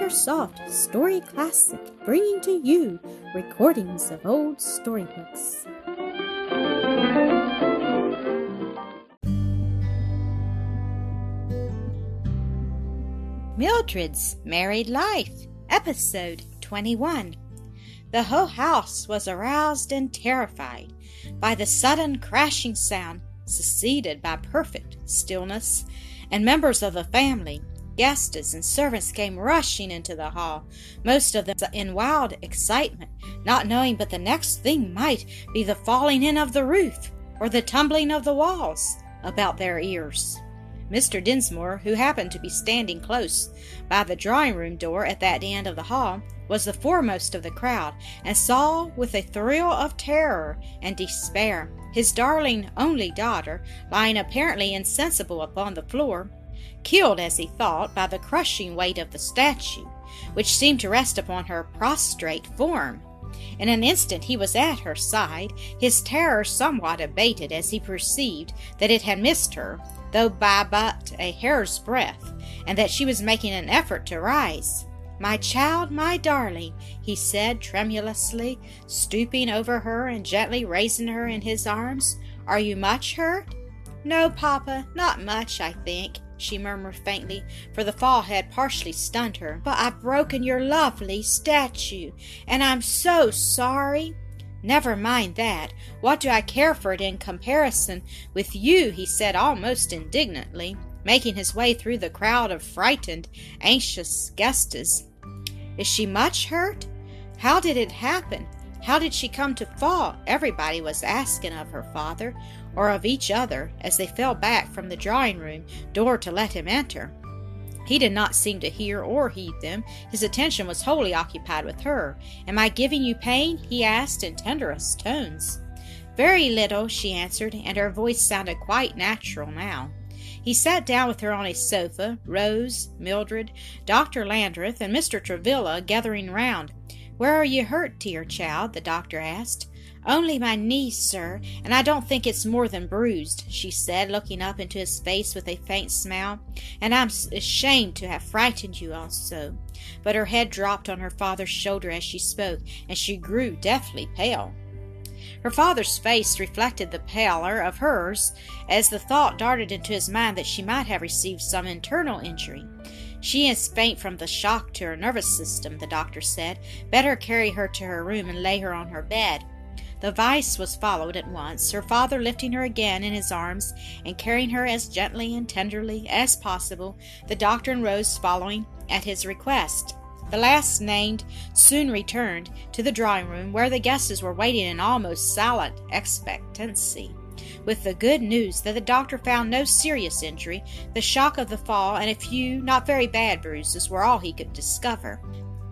AcreSoft Story Classic, bringing to you recordings of old storybooks. Mildred's Married Life, Episode 21. The whole house was aroused and terrified by the sudden crashing sound, succeeded by perfect stillness, and members of the family, guests, and servants came rushing into the hall, most of them in wild excitement, not knowing but the next thing might be the falling in of the roof or the tumbling of the walls about their ears. Mr. Dinsmore, who happened to be standing close by the drawing room door at that end of the hall, was the foremost of the crowd, and saw with a thrill of terror and despair his darling only daughter lying apparently insensible upon the floor, killed, as he thought, by the crushing weight of the statue, which seemed to rest upon her prostrate form. In an instant he was at her side, his terror somewhat abated as he perceived that it had missed her, though by but a hair's breadth, and that she was making an effort to rise. My child, my darling, he said tremulously, stooping over her and gently raising her in his arms. Are you much hurt? No, papa, not much, I think, she murmured faintly, for the fall had partially stunned her. But I've broken your lovely statue, and I'm so sorry. Never mind that. What do I care for it in comparison with you? he said almost indignantly, making his way through the crowd of frightened, anxious guests. Is she much hurt? How did it happen? How did she come to fall? Everybody was asking of her father, or of each other, as they fell back from the drawing room door to let him enter. He did not seem to hear or heed them. His attention was wholly occupied with her. Am I giving you pain? he asked in tenderest tones. Very little, she answered, and her voice sounded quite natural now. He sat down with her on a sofa, Rose, Mildred, Dr. Landreth, and Mr. Travilla gathering round. Where are you hurt, dear child? the doctor asked. Only my knee, sir, and I don't think it's more than bruised, she said, looking up into his face with a faint smile. And I'm ashamed to have frightened you all so. But her head dropped on her father's shoulder as she spoke, and she grew deathly pale. Her father's face reflected the pallor of hers as the thought darted into his mind that she might have received some internal injury. She is faint from the shock to her nervous system, the doctor said. Better carry her to her room and lay her on her bed. The vice was followed at once, her father lifting her again in his arms and carrying her as gently and tenderly as possible, the doctor and Rose following at his request. The last named soon returned to the drawing room, where the guests were waiting in almost silent expectancy. With the good news that the doctor found no serious injury, the shock of the fall and a few not very bad bruises were all he could discover.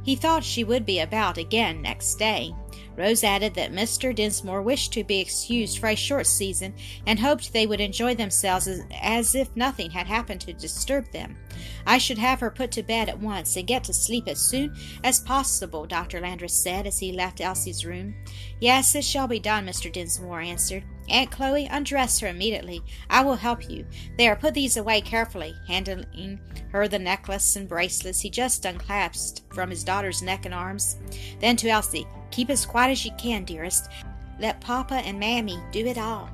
He thought she would be about again next day. Rose added that Mr. Dinsmore wished to be excused for a short season, and hoped they would enjoy themselves as, as, if nothing had happened to disturb them. I should have her put to bed at once and get to sleep as soon as possible, Dr. Landreth said as he left Elsie's room. Yes, it shall be done, Mr. Dinsmore answered. Aunt Chloe, undress her immediately. I will help you. There, put these away carefully, handing her the necklace and bracelets he just unclasped from his daughter's neck and arms. Then to Elsie, Keep as quiet as you can, dearest. Let Papa and Mammy do it all.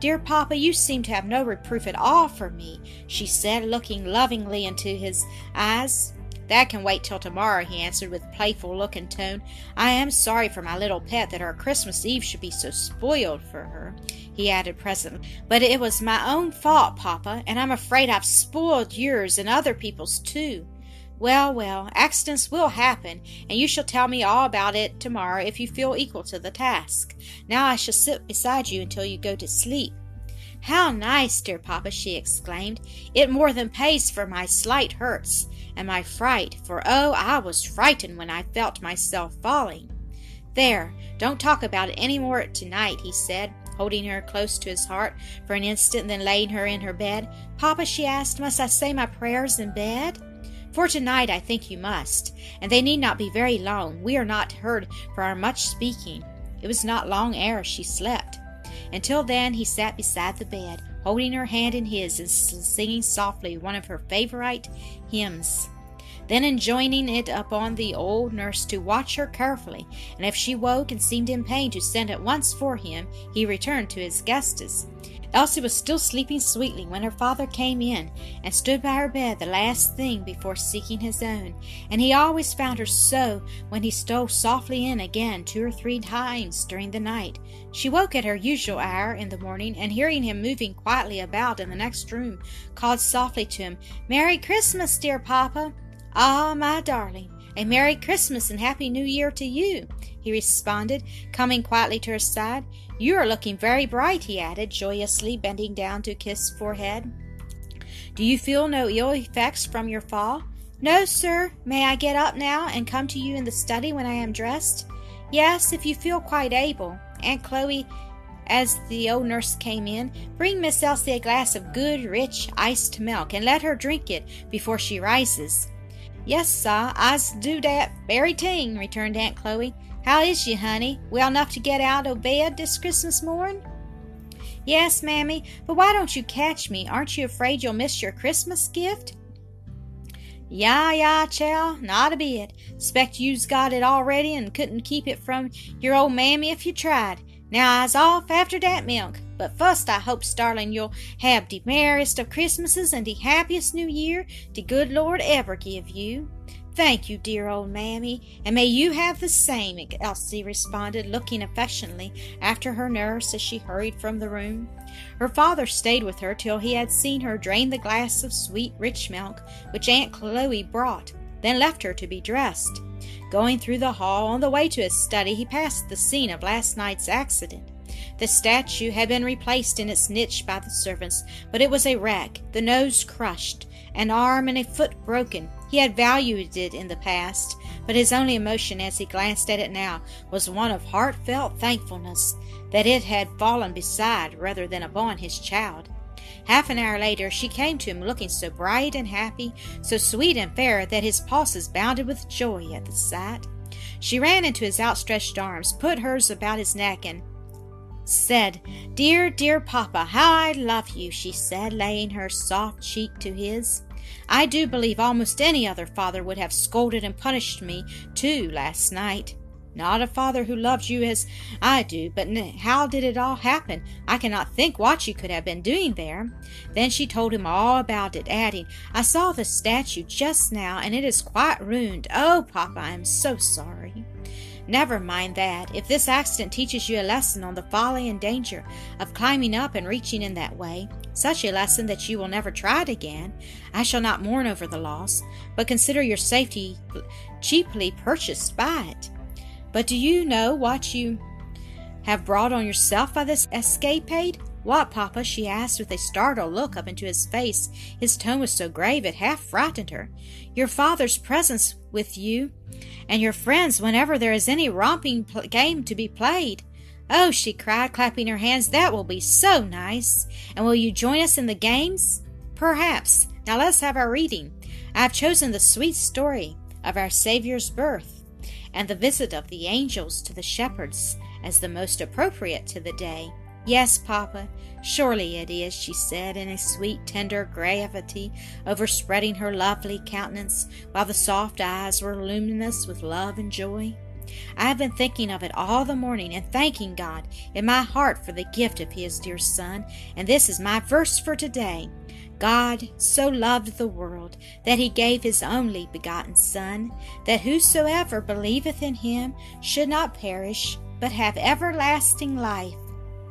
Dear Papa, you seem to have no reproof at all for me, she said, looking lovingly into his eyes. That can wait till tomorrow, he answered with playful look and tone. I am sorry for my little pet that our Christmas Eve should be so spoiled for her, he added presently. But it was my own fault, Papa, and I'm afraid I've spoiled yours and other people's too. Well, well, accidents will happen, and you shall tell me all about it tomorrow if you feel equal to the task. Now I shall sit beside you until you go to sleep. How nice, dear papa, she exclaimed. It more than pays for my slight hurts and my fright, for oh, I was frightened when I felt myself falling. There, don't talk about it any more tonight, he said, holding her close to his heart for an instant, then laying her in her bed. Papa, she asked, must I say my prayers in bed? For tonight I think you must, and they need not be very long. We are not heard for our much speaking. It was not long ere she slept. Until then he sat beside the bed, holding her hand in his and singing softly one of her favorite hymns. then enjoining it upon the old nurse to watch her carefully, and if she woke and seemed in pain to send at once for him, he returned to his guestess. Elsie was still sleeping sweetly when her father came in and stood by her bed the last thing before seeking his own, and he always found her so when he stole softly in again two or three times during the night. She woke at her usual hour in the morning, and hearing him moving quietly about in the next room, called softly to him, Merry Christmas, dear papa! Ah, my darling, a Merry Christmas and Happy New Year to you, he responded, coming quietly to her side. You are looking very bright, he added, joyously bending down to kiss forehead. Do you feel no ill effects from your fall? No, sir. May I get up now and come to you in the study when I am dressed? Yes, if you feel quite able. Aunt Chloe, as the old nurse came in, bring Miss Elsie a glass of good, rich, iced milk, and let her drink it before she rises. Yes, sir, I's do dat very ting, returned Aunt Chloe. How is you, honey? Well enough to get out o' bed dis Christmas morn? Yes, mammy, but why don't you catch me? Aren't you afraid you'll miss your Christmas gift? Yah, yah, chel, not a bit. Spect you's got it already and couldn't keep it from your old mammy if you tried. Now I's off after dat milk. But fust I hope, starling, you'll have de merriest of Christmases and de happiest New Year de good Lord ever give you. Thank you, dear old mammy, and may you have the same, Elsie responded, looking affectionately after her nurse as she hurried from the room. Her father stayed with her till he had seen her drain the glass of sweet, rich milk which Aunt Chloe brought, then left her to be dressed. Going through the hall on the way to his study, he passed the scene of last night's accident. The statue had been replaced in its niche by the servants, but it was a wreck, the nose crushed, an arm and a foot broken. He had valued it in the past, but his only emotion as he glanced at it now was one of heartfelt thankfulness that it had fallen beside rather than upon his child. Half an hour later she came to him looking so bright and happy, so sweet and fair that his pulses bounded with joy at the sight. She ran into his outstretched arms, put hers about his neck, and said, Dear, dear papa, how I love you, she said, laying her soft cheek to his. I do believe almost any other father would have scolded and punished me, too, last night. Not a father who loves you as I do, but how did it all happen? I cannot think what you could have been doing there. Then she told him all about it, adding, I saw the statue just now, and it is quite ruined. Oh, papa, I am so sorry. Never mind that. If this accident teaches you a lesson on the folly and danger of climbing up and reaching in that way, such a lesson that you will never try it again, I shall not mourn over the loss, but consider your safety cheaply purchased by it. But do you know what you have brought on yourself by this escapade? What, papa? she asked with a startled look up into his face. His tone was so grave it half frightened her. Your father's presence with you and your friends whenever there is any romping pl- game to be played. Oh, she cried, clapping her hands, that will be so nice. And will you join us in the games? Perhaps. Now let's have our reading. I have chosen the sweet story of our Saviour's birth and the visit of the angels to the shepherds as the most appropriate to the day. Yes, papa, surely it is, she said, in a sweet, tender gravity overspreading her lovely countenance, while the soft eyes were luminous with love and joy. I have been thinking of it all the morning and thanking God in my heart for the gift of His dear Son, and this is my verse for today. God so loved the world that he gave his only begotten Son, that whosoever believeth in him should not perish, but have everlasting life.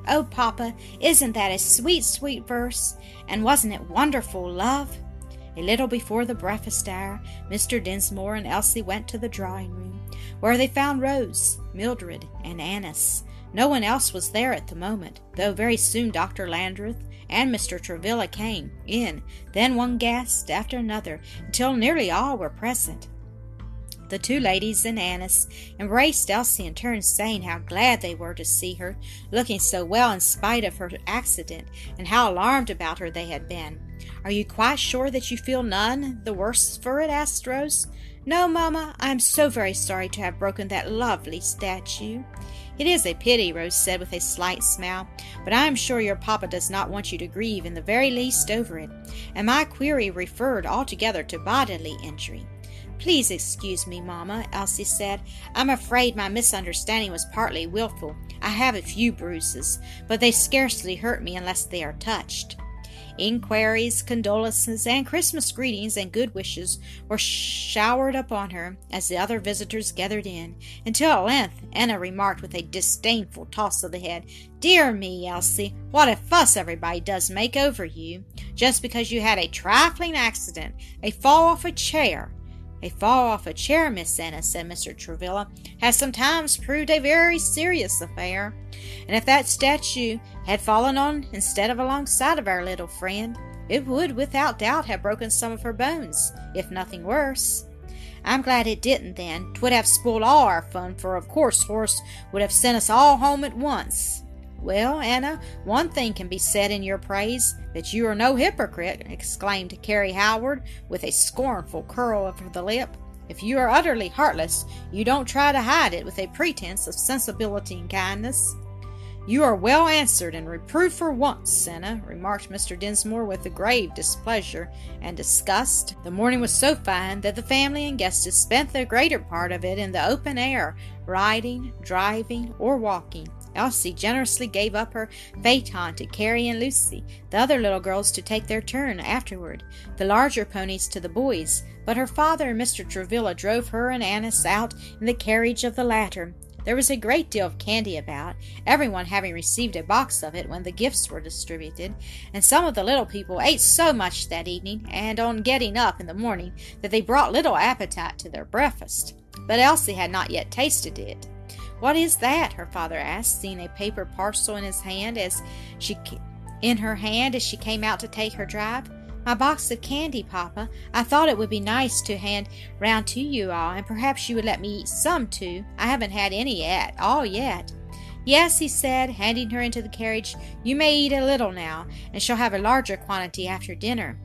Oh, Papa, isn't that a sweet, sweet verse? And wasn't it wonderful, love? A little before the breakfast hour, Mr. Dinsmore and Elsie went to the drawing room, where they found Rose, Mildred, and Annis. No one else was there at the moment, though very soon Dr. Landreth and Mr. Travilla came in, then one guest after another, until nearly all were present. The two ladies and Annis embraced Elsie in turn, saying how glad they were to see her, looking so well in spite of her accident, and how alarmed about her they had been. Are you quite sure that you feel none the worse for it? asked Rose. No, mamma, I am so very sorry to have broken that lovely statue. It is a pity, Rose said with a slight smile, but I am sure your papa does not want you to grieve in the very least over it, and my query referred altogether to bodily injury. Please excuse me, Mamma, Elsie said. I'm afraid my misunderstanding was partly wilful. I have a few bruises, but they scarcely hurt me unless they are touched. Inquiries, condolences, and Christmas greetings and good wishes were showered upon her as the other visitors gathered in, until at length Enna remarked with a disdainful toss of the head, Dear me, Elsie, what a fuss everybody does make over you, just because you had a trifling accident, a fall off a chair. A fall off a chair, Miss Enna, said Mr. Travilla, has sometimes proved a very serious affair. And if that statue had fallen on instead of alongside of our little friend, it would without doubt have broken some of her bones, if nothing worse. I'm glad it didn't then. 'Twould have spoiled all our fun, for of course Horace would have sent us all home at once. Well, Enna, one thing can be said in your praise that you are no hypocrite, exclaimed Carrie Howard with a scornful curl of the lip. If you are utterly heartless, you don't try to hide it with a pretense of sensibility and kindness. You are well answered and reproved for once, Enna, remarked Mr. Dinsmore with a grave displeasure and disgust. The morning was so fine that the family and guests spent the greater part of it in the open air, riding, driving, or walking. Elsie generously gave up her phaeton to Carrie and Lucy, the other little girls to take their turn afterward, the larger ponies to the boys, but her father and Mr. Travilla drove her and Annis out in the carriage of the latter, there was a great deal of candy about, everyone having received a box of it when the gifts were distributed, and some of the little people ate so much that evening and on getting up in the morning that they brought little appetite to their breakfast. But Elsie had not yet tasted it. What is that? her father asked, seeing a paper parcel in his hand as she in her hand as she came out to take her drive. My box of candy, Papa. I thought it would be nice to hand round to you all, and perhaps you would let me eat some too. I haven't had any at all yet. Yes, he said, handing her into the carriage. You may eat a little now, and shall have a larger quantity after dinner.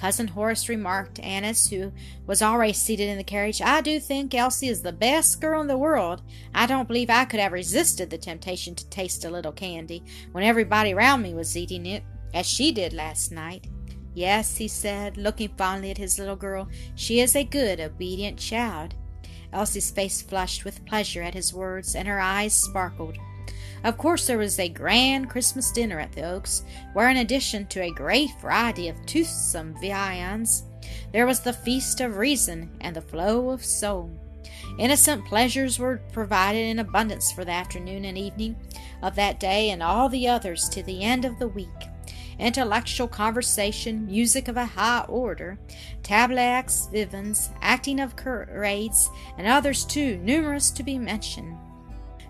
Cousin Horace remarked to Annis, who was already seated in the carriage, I do think Elsie is the best girl in the world. I don't believe I could have resisted the temptation to taste a little candy when everybody round me was eating it, as she did last night. Yes, he said, looking fondly at his little girl, she is a good, obedient child. Elsie's face flushed with pleasure at his words, and her eyes sparkled. Of course, there was a grand Christmas dinner at the Oaks, where, in addition to a great variety of toothsome viands, there was the feast of reason and the flow of soul. Innocent pleasures were provided in abundance for the afternoon and evening of that day and all the others to the end of the week intellectual conversation, music of a high order, tableaux vivants, acting of charades, and others too numerous to be mentioned.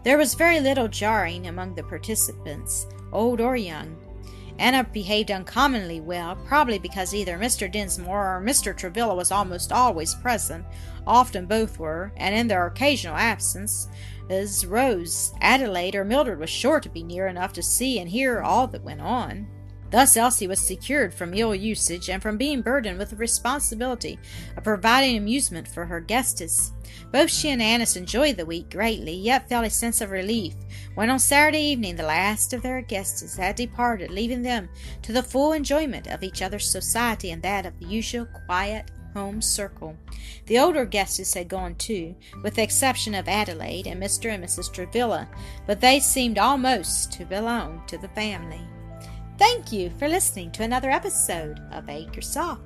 There was very little jarring among the participants, old or young. Enna behaved uncommonly well, probably because either Mr. Dinsmore or Mr. Travilla was almost always present, often both were, and in their occasional absence, as Rose, Adelaide, or Mildred was sure to be near enough to see and hear all that went on. Thus Elsie was secured from ill usage and from being burdened with the responsibility of providing amusement for her guests. Both she and Annis enjoyed the week greatly, yet felt a sense of relief when on Saturday evening the last of their guests had departed, leaving them to the full enjoyment of each other's society and that of the usual quiet home circle. The older guests had gone too, with the exception of Adelaide and Mr. and Mrs. Travilla, but they seemed almost to belong to the family. Thank you for listening to another episode of Acresoft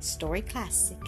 Story Classic.